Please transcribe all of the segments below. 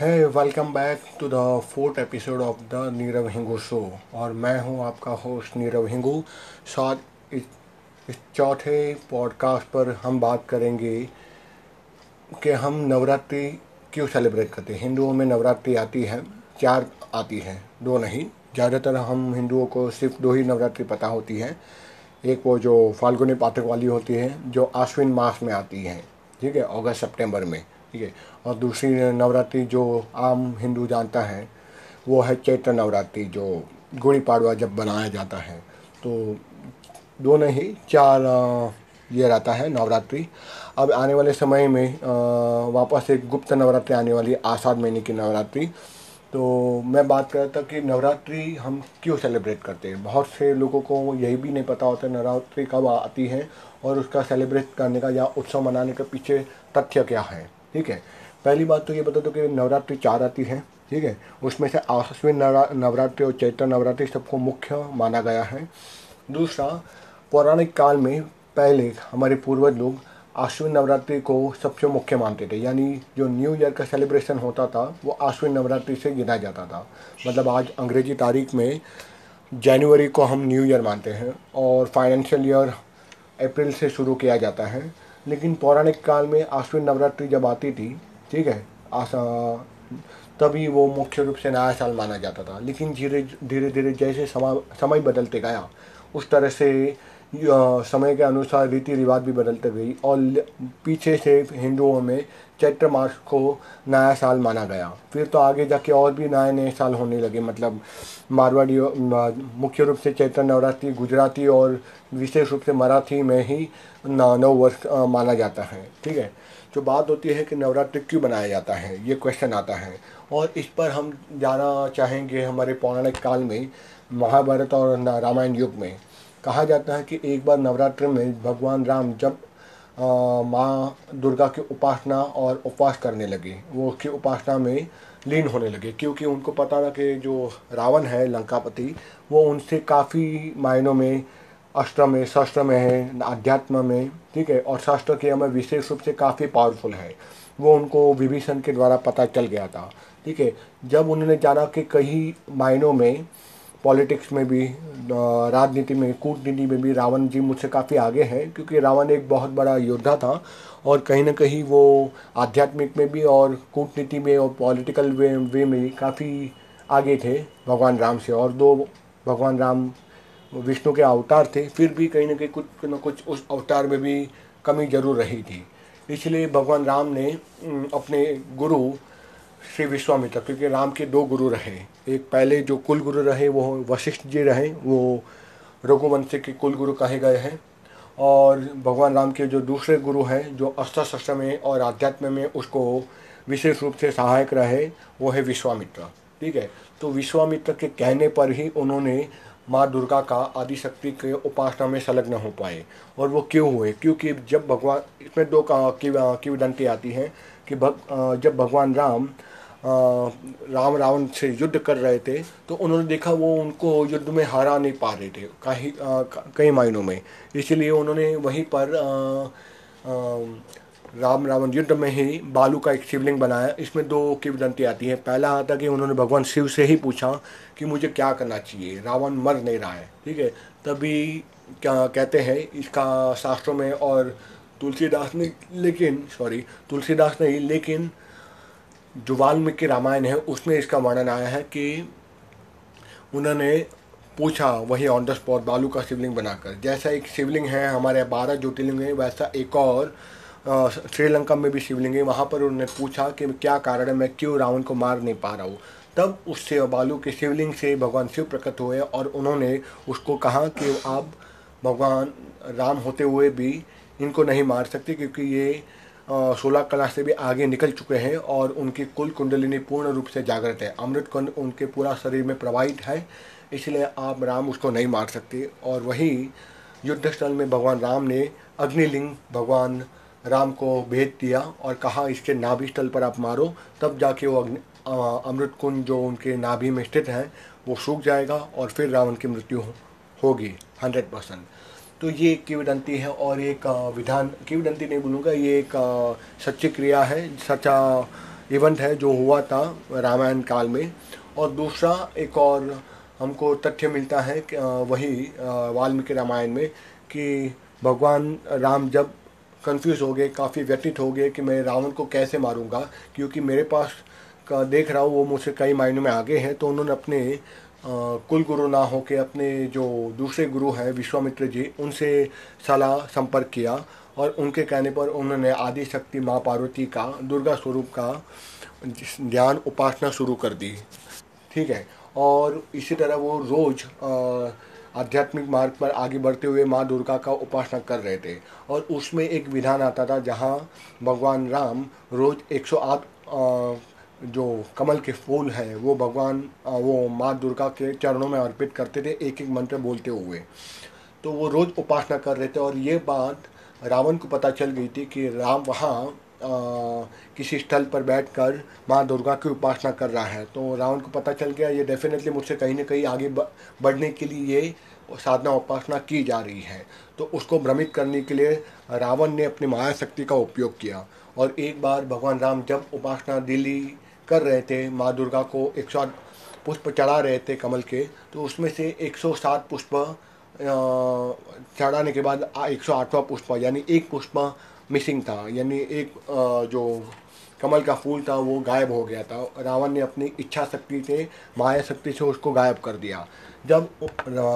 है welcome back to the fourth episode of the Nirav Hingu show और मैं हूँ आपका होस्ट नीरव हिंगू साथ इस, चौथे पॉडकास्ट पर हम बात करेंगे कि हम नवरात्रि क्यों सेलिब्रेट करते हैं। हिंदुओं में नवरात्रि आती है चार आती है दो नहीं। ज़्यादातर हम हिंदुओं को सिर्फ़ दो ही नवरात्रि पता होती है। एक वो जो फाल्गुनी पाठक वाली होती है जो आश्विन मास में आती है ठीक है अगस्त सितंबर में। ठीक है? और दूसरी नवरात्रि जो आम हिंदू जानता है, वो है चैत्र नवरात्रि जो गुड़ी पाड़वा जब बनाया जाता है तो दोनों ही चार ये रहता है नवरात्रि। अब आने वाले समय में वापस एक गुप्त नवरात्रि आने वाली है, आषाढ़ महीने की नवरात्रि। तो मैं बात कर रहा था कि नवरात्रि हम क्यों सेलिब्रेट करते हैं? बहुत से लोगों को यही भी नहीं पता होता नवरात्रि कब आती है और उसका सेलिब्रेट करने का या उत्सव मनाने के पीछे तथ्य क्या है। ठीक है? पहली बात तो ये बता दो कि नवरात्रि चार आती है, ठीक है? उसमें से आश्विन नवरात्रि और चैत्र नवरात्रि सबको मुख्य माना गया है। दूसरा, पौराणिक काल में पहले हमारे पूर्वज लोग आश्विन नवरात्रि को सबसे मुख्य मानते थे। यानी जो न्यू ईयर का सेलिब्रेशन होता था, वो आश्विन नवरात्रि से गिना जाता था। मतलब आज अंग्रेज़ी तारीख में जनवरी को हम न्यू ईयर मानते हैं और फाइनेंशियल ईयर अप्रैल से शुरू किया जाता है। लेकिन पौराणिक काल में आश्विन नवरात्रि जब आती थी, ठीक है, आशा, तभी वो मुख्य रूप से नया साल माना जाता था। लेकिन धीरे धीरे धीरे जैसे समय समय बदलते गया, उस तरह से समय के अनुसार रीति रिवाज भी बदलते गई और पीछे से हिंदुओं में चैत्र मास को नया साल माना गया। फिर तो आगे जाके और भी नए नए साल होने लगे मतलब मारवाड़ी मुख्य रूप से चैत्र नवरात्रि, गुजराती और विशेष रूप से मराठी में ही नौ वर्ष माना जाता है। ठीक है? जो बात होती है कि नवरात्रि क्यों बनाया जाता है, ये क्वेश्चन आता है। और इस पर हम जाना चाहेंगे हमारे पौराणिक काल में, महाभारत और रामायण युग में। कहा जाता है कि एक बार नवरात्रि में भगवान राम जब माँ दुर्गा की उपासना और उपवास करने लगे, वो उसकी उपासना में लीन होने लगे, क्योंकि उनको पता था कि जो रावण है, लंकापति, वो उनसे काफ़ी मायनों में, अस्त्र में, शस्त्र में है, अध्यात्म में, ठीक है, और शास्त्र के में विशेष रूप से काफ़ी पावरफुल है। वो उनको विभीषण के द्वारा पता चल गया था, ठीक है। जब उन्होंने जाना कि कई मायनों में पॉलिटिक्स में भी राजनीति में, कूटनीति में भी रावण जी मुझसे काफ़ी आगे हैं, क्योंकि रावण एक बहुत बड़ा योद्धा था और कहीं ना कहीं वो आध्यात्मिक में भी और कूटनीति में और पॉलिटिकल वे वे में काफ़ी आगे थे भगवान राम से और दो भगवान राम विष्णु के अवतार थे, फिर भी कहीं ना कहीं कुछ न कुछ उस अवतार में भी कमी ज़रूर रही थी। इसलिए भगवान राम ने अपने गुरु श्री विश्वामित्र क्योंकि राम के दो गुरु रहे। एक पहले जो कुल गुरु रहे, वो वशिष्ठ जी रहे, वो रघुवंश के कुल गुरु कहे गए हैं। और भगवान राम के जो दूसरे गुरु हैं, जो अस्त्र शस्त्र में और आध्यात्म में उसको विशेष रूप से सहायक रहे, वो है विश्वामित्र। ठीक है? तो विश्वामित्र के कहने पर ही उन्होंने माँ दुर्गा का आदिशक्ति के उपासना में संलग्न हो पाए। और वो क्यों हुए? क्योंकि जब भगवान इसमें दो की विदंती आती है कि भग, जब भगवान राम राम रावण से युद्ध कर रहे थे तो उन्होंने देखा वो उनको युद्ध में हरा नहीं पा रहे थे कहीं कई मायनों में। इसलिए उन्होंने वहीं पर आ, आ, राम रावण युद्ध में ही बालू का एक शिवलिंग बनाया। इसमें दो की विदंती आती है। पहला आता कि उन्होंने भगवान शिव से ही पूछा कि मुझे क्या करना चाहिए? रावण मर नहीं रहा है, ठीक है? तभी क्या कहते हैं, इसका शास्त्रों में और तुलसीदास ने, लेकिन सॉरी तुलसीदास नहीं, लेकिन जो वाल्मीकि रामायण है, उसमें इसका वर्णन आया है कि उन्होंने पूछा, वही ऑन द स्पॉट बालू का शिवलिंग बनाकर। जैसा एक शिवलिंग है, हमारे बारह ज्योतिर्लिंग है, वैसा एक और श्रीलंका में भी शिवलिंग है वहाँ पर उन्होंने पूछा कि क्या कारण है, मैं क्यों रावण को मार नहीं पा रहा हूँ। तब उससे बालू के शिवलिंग से भगवान शिव प्रकट हुए और उन्होंने उसको कहा कि आप भगवान राम होते हुए भी इनको नहीं मार सकते क्योंकि ये सोलह कला से भी आगे निकल चुके हैं और उनकी कुल कुंडलिनी पूर्ण रूप से जागृत है। अमृत कुंड उनके पूरा शरीर में प्रवाहित है, इसलिए आप राम उसको नहीं मार सकते। और वही युद्ध स्थल में भगवान राम ने अग्निलिंग भगवान राम को भेज दिया और कहा, इसके नाभि स्थल पर आप मारो, तब जाके वो अमृत कुंड जो उनके नाभि में स्थित है, वो सूख जाएगा और फिर रावण की मृत्यु होगी हंड्रेड परसेंट तो ये एक किवदंती है और एक विधान, किवदंती नहीं बोलूँगा, ये एक सच्ची क्रिया है, सच्चा इवेंट है जो हुआ था रामायण काल में। और दूसरा, एक और हमको तथ्य मिलता है वही वाल्मीकि रामायण में कि भगवान राम जब कंफ्यूज हो गए काफ़ी व्यतीत हो गए कि मैं रावण को कैसे मारूँगा, क्योंकि मेरे पास का देख रहा हूँ, वो मुझसे कई मायनों में आगे हैं तो उन्होंने अपने कुल गुरु ना हो के अपने जो दूसरे गुरु हैं, विश्वामित्र जी, उनसे सलाह, संपर्क किया और उनके कहने पर उन्होंने आदि शक्ति माँ पार्वती का, दुर्गा स्वरूप का ध्यान उपासना शुरू कर दी। ठीक है? और इसी तरह वो रोज़ आध्यात्मिक मार्ग पर आगे बढ़ते हुए माँ दुर्गा का उपासना कर रहे थे और उसमें एक विधान आता था जहाँ भगवान राम रोज़ 108 जो कमल के फूल हैं, वो भगवान वो माँ दुर्गा के चरणों में अर्पित करते थे एक एक मंत्र बोलते हुए। तो वो रोज़ उपासना कर रहे थे और ये बात रावण को पता चल गई थी कि राम वहाँ किसी स्थल पर बैठकर माँ दुर्गा की उपासना कर रहा है। तो रावण को पता चल गया, ये डेफिनेटली मुझसे कहीं ना कहीं आगे बढ़ने के लिए ये साधना उपासना की जा रही है। तो उसको भ्रमित करने के लिए रावण ने अपनी माया शक्ति का उपयोग किया। और एक बार भगवान राम जब उपासना दिल्ली कर रहे थे, माँ दुर्गा को एक सौ पुष्प चढ़ा रहे थे कमल के तो उसमें से 107 पुष्प चढ़ाने के बाद एक सौ आठवां पुष्प, यानी एक पुष्प मिसिंग था, यानी एक जो कमल का फूल था, वो गायब हो गया था। रावण ने अपनी इच्छा शक्ति से, माया शक्ति से उसको गायब कर दिया। जब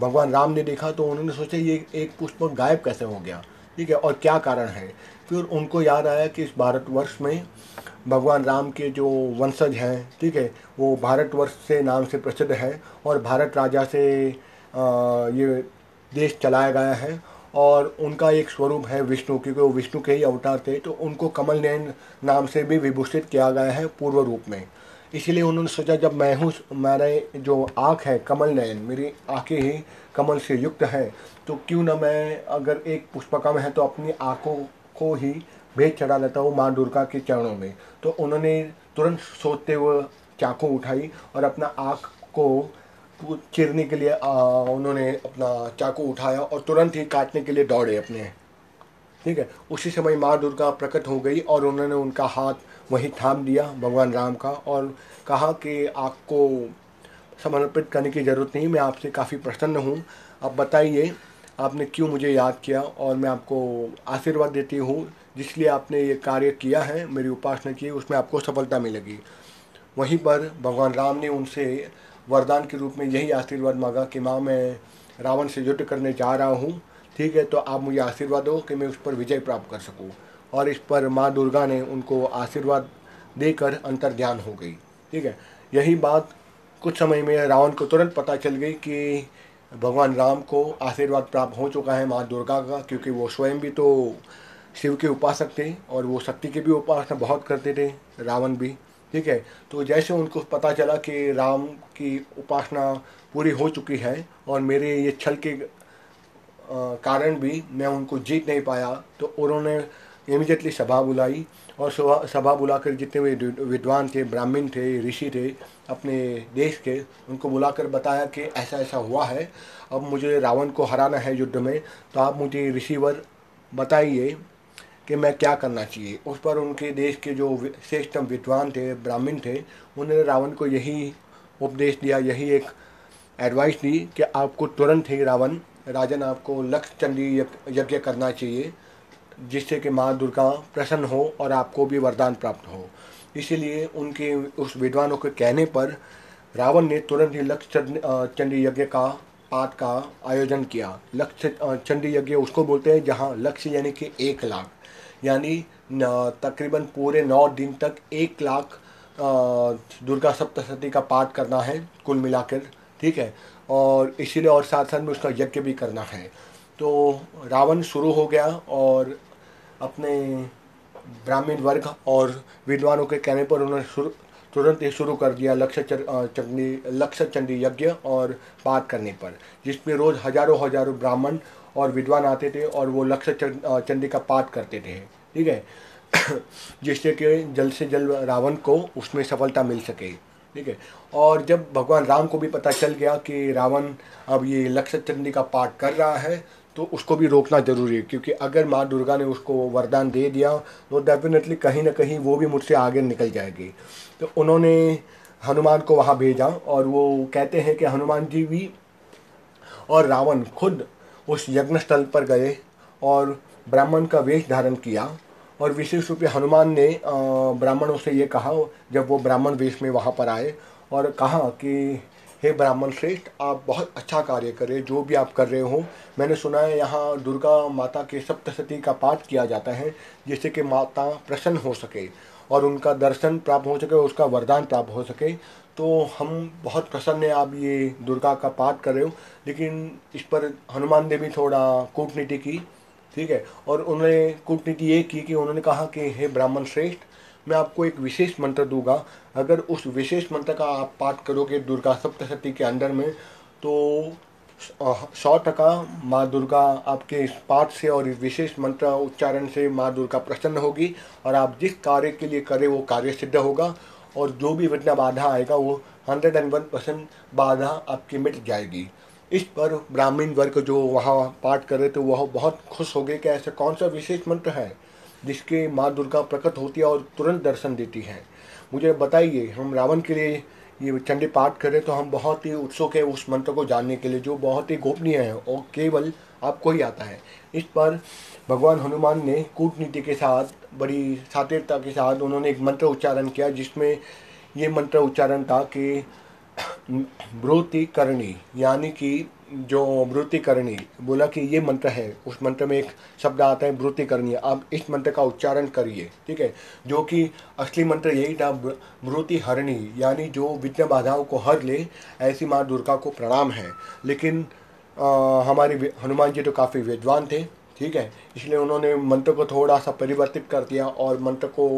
भगवान राम ने देखा तो उन्होंने सोचा, ये एक पुष्प गायब कैसे हो गया? ठीक है, और क्या कारण है? फिर उनको याद आया कि इस भारतवर्ष में भगवान राम के जो वंशज हैं, ठीक है, वो भारतवर्ष से नाम से प्रसिद्ध है, और भारत राजा से ये देश चलाया गया है और उनका एक स्वरूप है विष्णु, क्योंकि वो विष्णु के ही अवतार थे तो उनको कमल नयन नाम से भी विभूषित किया गया है पूर्व रूप में। इसीलिए उन्होंने सोचा, जब मैं हूँ, मेरे जो आँख है कमल नयन, मेरी आँखें ही कमल से युक्त है तो क्यों ना मैं अगर एक पुष्पकम है तो अपनी आँखों को ही भेद चढ़ा लेता हूँ माँ दुर्गा के चरणों में। तो उन्होंने तुरंत सोचते हुए चाकू उठाई और अपना आँख को चीरने के लिए आ, उन्होंने अपना चाकू उठाया और तुरंत ही काटने के लिए दौड़े अपने। ठीक है? उसी समय माँ दुर्गा प्रकट हो गई और उन्होंने उनका हाथ वहीं थाम दिया भगवान राम का और कहा कि आपको समर्पित करने की ज़रूरत नहीं मैं आपसे काफ़ी प्रसन्न हूँ। आप बताइए आपने क्यों मुझे याद किया? और मैं आपको आशीर्वाद देती हूँ जिसलिए आपने ये कार्य किया है मेरी उपासना की उसमें आपको सफलता मिलेगी। वहीं पर भगवान राम ने उनसे वरदान के रूप में यही आशीर्वाद मांगा कि माँ, मैं रावण से युद्ध करने जा रहा हूँ, ठीक है तो आप मुझे आशीर्वाद दो कि मैं उस पर विजय प्राप्त कर सकूँ। और इस पर माँ दुर्गा ने उनको आशीर्वाद देकर अंतर ध्यान हो गई, ठीक है। यही बात कुछ समय में रावण को तुरंत पता चल गई कि भगवान राम को आशीर्वाद प्राप्त हो चुका है माँ दुर्गा का, क्योंकि वो स्वयं भी तो शिव के उपासक थे और वो शक्ति के भी उपासना बहुत करते थे, रावण भी। ठीक है? तो जैसे उनको पता चला कि राम की उपासना पूरी हो चुकी है और मेरे ये छल के कारण भी मैं उनको जीत नहीं पाया तो उन्होंने इमीडिएटली सभा बुलाई और सभा बुलाकर जितने भी विद्वान थे, ब्राह्मण थे, ऋषि थे, अपने देश के, उनको बुलाकर बताया कि ऐसा ऐसा हुआ है, अब मुझे रावण को हराना है युद्ध में तो आप मुझे ऋषिवर बताइए कि मैं क्या करना चाहिए। उस पर उनके देश के जो श्रेष्ठ विद्वान थे, ब्राह्मण थे, उन्होंने रावण को यही उपदेश दिया, यही एक एडवाइस दी कि आपको तुरंत ही रावण, राजन आपको लक्ष्य चंडी यज्ञ करना चाहिए, जिससे कि माँ दुर्गा प्रसन्न हो और आपको भी वरदान प्राप्त हो। इसीलिए उनके उस विद्वानों के कहने पर रावण ने तुरंत ही लक्ष्य चंडी यज्ञ का पाठ का आयोजन किया। लक्ष्य चंडी यज्ञ उसको बोलते हैं, जहाँ लक्ष्य यानी कि एक लाख। यानी तकरीबन पूरे नौ दिन तक एक लाख दुर्गा सप्तशती का पाठ करना है, कुल मिलाकर, ठीक है? और इसीलिए और साथ साथ में उसका यज्ञ भी करना है। तो रावण शुरू हो गया और अपने ब्राह्मण वर्ग और विद्वानों के कहने पर उन्होंने तुरंत ही शुरू कर दिया लक्ष्य चंडी लक्ष्य चंडी यज्ञ और पाठ करने पर, जिसमें रोज़ हज़ारों हज़ारों ब्राह्मण और विद्वान आते थे और वो लक्ष्य चंडी का पाठ करते थे। ठीक है? जिससे कि जल्द से जल्द रावण को उसमें सफलता मिल सके, ठीक है? और जब भगवान राम को भी पता चल गया कि रावण अब ये लक्ष्य चंडी का पाठ कर रहा है तो उसको भी रोकना ज़रूरी है, क्योंकि अगर माँ दुर्गा ने उसको वरदान दे दिया तो डेफिनेटली कहीं ना कहीं वो भी मुझसे आगे निकल जाएगी। तो उन्होंने हनुमान को वहाँ भेजा और वो कहते हैं कि हनुमान जी भी और रावण खुद उस यज्ञ स्थल पर गए और ब्राह्मण का वेश धारण किया। और विशेष रूप से हनुमान ने ब्राह्मणों से ये कहा, जब वो ब्राह्मण वेश में वहाँ पर आए और कहा कि, हे ब्राह्मण श्रेष्ठ, आप बहुत अच्छा कार्य करें जो भी आप कर रहे हो, मैंने सुना है यहाँ दुर्गा माता के सप्तशती का पाठ किया जाता है, जिससे कि माता प्रसन्न हो सके और उनका दर्शन प्राप्त हो सके, उसका वरदान प्राप्त हो सके। तो हम बहुत प्रसन्न हैं, आप ये दुर्गा का पाठ कर रहे हो, लेकिन इस पर हनुमान भी थोड़ा कूटनीति की। ठीक है? और उन्होंने कूटनीति ये की कि उन्होंने कहा कि, हे ब्राह्मण श्रेष्ठ, मैं आपको एक विशेष मंत्र दूँगा। अगर उस विशेष मंत्र का आप पाठ करोगे दुर्गा सप्तशती के अंदर में तो सौ टका माँ दुर्गा आपके इस पाठ से और इस विशेष मंत्र उच्चारण से माँ दुर्गा प्रसन्न होगी और आप जिस कार्य के लिए करें, वो कार्य सिद्ध होगा। और जो भी विघ्न बाधा आएगा, वो हंड्रेड एंड वन परसेंट बाधा आपकी मिट जाएगी। इस पर ब्राह्मण वर्ग जो वहाँ पाठ कर रहे थे, वह बहुत खुश हो गए कि ऐसा कौन सा विशेष मंत्र है जिसके माँ दुर्गा प्रकट होती है और तुरंत दर्शन देती है। मुझे बताइए, हम रावण के लिए ये चंडी पाठ करें तो हम बहुत ही उत्सुक है उस मंत्र को जानने के लिए, जो बहुत ही गोपनीय है और केवल आपको ही आता है। इस पर भगवान हनुमान ने कूटनीति के साथ, बड़ी सातिरता के साथ उन्होंने एक मंत्र उच्चारण किया, जिसमें ये मंत्र उच्चारण था कि ब्रूति करणी यानी कि जो करणी बोला कि ये मंत्र है उस मंत्र में एक शब्द आता है करणी आप इस मंत्र का उच्चारण करिए ठीक है? जो कि असली मंत्र यही था ब्रूति हरणी यानी जो विघ्न बाधाओं को हर ले ऐसी माँ दुर्गा को प्रणाम है। लेकिन आ, हमारे हनुमान जी तो काफ़ी विद्वान थे। ठीक है? इसलिए उन्होंने मंत्र को थोड़ा सा परिवर्तित कर दिया और मंत्र को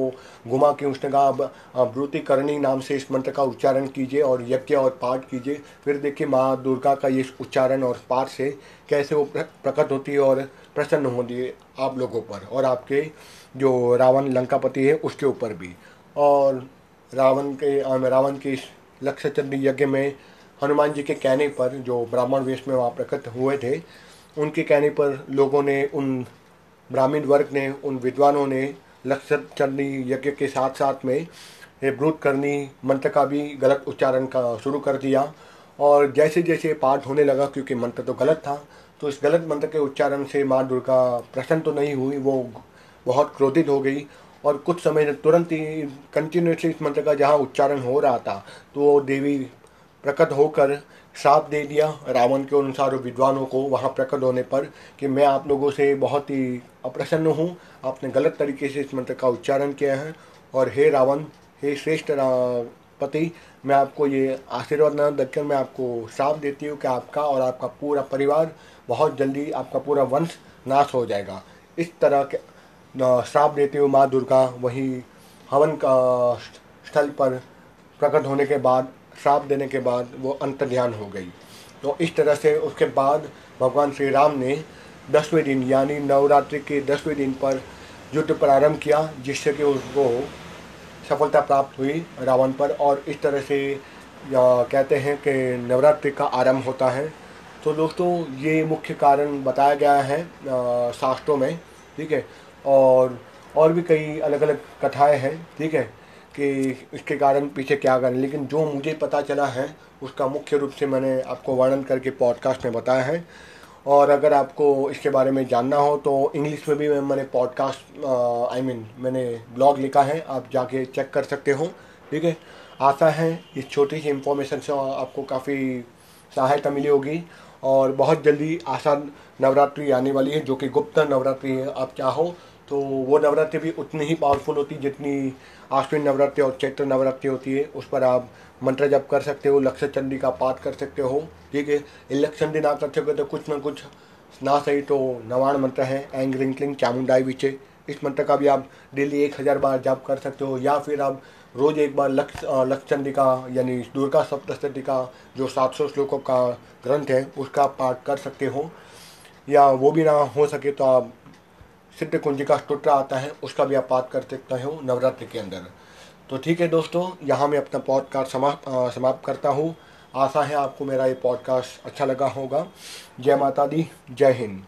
घुमा के उसने कहा, अब ब्रूतिकरणी नाम से इस मंत्र का उच्चारण कीजिए और यज्ञ और पाठ कीजिए। फिर देखिए माँ दुर्गा का ये उच्चारण और पाठ से कैसे वो प्रकट होती है और प्रसन्न होती है आप लोगों पर और आपके जो रावण लंकापति है उसके ऊपर भी। और रावण के रावण के इस लक्ष्य यज्ञ में हनुमान जी के कहने पर जो ब्राह्मण वेश में वहाँ प्रकट हुए थे उनके कहने पर लोगों ने, उन ब्राह्मण वर्ग ने, उन विद्वानों ने लक्षण चरनी यज्ञ के साथ साथ में ब्रूत करनी, मंत्र का भी गलत उच्चारण का शुरू कर दिया। और जैसे जैसे पाठ होने लगा, क्योंकि मंत्र तो गलत था तो इस गलत मंत्र के उच्चारण से माँ दुर्गा प्रसन्न तो नहीं हुई, वो बहुत क्रोधित हो गई। और कुछ समय तुरंत ही कंटिन्यूसली इस मंत्र का जहाँ उच्चारण हो रहा था तो वो देवी प्रकट होकर श्राप दे दिया रावण के अनुसार विद्वानों को वहाँ प्रकट होने पर कि मैं आप लोगों से बहुत ही अप्रसन्न हूँ। आपने गलत तरीके से इस मंत्र का उच्चारण किया है। और हे रावण, हे श्रेष्ठ पति, मैं आपको ये आशीर्वाद न देकर मैं आपको श्राप देती हूँ कि आपका और आपका पूरा परिवार बहुत जल्दी आपका पूरा वंश नाश हो जाएगा। इस तरह के श्राप देते हुए माँ दुर्गा वही हवन का स्थल पर प्रकट होने के बाद श्राप देने के बाद वो अंत ध्यान हो गई। तो इस तरह से उसके बाद भगवान श्री राम ने दसवें दिन, यानी नवरात्रि के दसवें दिन पर युद्ध प्रारंभ किया, जिससे कि उसको सफलता प्राप्त हुई रावण पर। और इस तरह से कहते हैं कि नवरात्रि का आरंभ होता है। तो दोस्तों, ये मुख्य कारण बताया गया है शास्त्रों में, ठीक है? और और भी कई अलग अलग कथाएँ हैं, ठीक है? कि इसके कारण पीछे क्या कारण लेकिन जो मुझे पता चला है, उसका मुख्य रूप से मैंने आपको वर्णन करके पॉडकास्ट में बताया है। और अगर आपको इसके बारे में जानना हो तो इंग्लिश में भी मैंने पॉडकास्ट आई मीन मैंने ब्लॉग लिखा है। आप जाके चेक कर सकते हो। ठीक है? आशा है इस छोटी सी इन्फॉर्मेशन से आपको काफ़ी सहायता मिली होगी। और बहुत जल्दी आसान नवरात्रि आने वाली है, जो कि गुप्त नवरात्रि है। आप चाहो तो वो नवरात्रि भी उतनी ही पावरफुल होती है जितनी आश्विन नवरात्रि और चैत्र नवरात्रि होती है। उस पर आप मंत्र जप कर सकते हो लक्ष्य चंडी का पाठ कर सकते हो। ठीक है इलेक्शन दिन आप कर सकते तो कुछ ना कुछ ना सही तो नवाण मंत्र है एंग रिंकलिंग चामुंडाई विचे। इस मंत्र का भी आप डेली एक हज़ार बार जप कर सकते हो, या फिर आप रोज़ एक बार लक्ष लक्ष्य का, यानी दुर्गा सप्तशती का जो सात सौ श्लोकों का ग्रंथ है, उसका पाठ कर सकते हो। या वो भी ना हो सके तो आप सिद्ध कुंज का स्त्रोत्र आता है, उसका भी आप बात कर सकते हो नवरात्रि के अंदर। तो ठीक है दोस्तों, यहाँ मैं अपना पॉडकास्ट समाप्त समाप्त करता हूँ। आशा है आपको मेरा ये पॉडकास्ट अच्छा लगा होगा। जय माता दी, जय हिंद।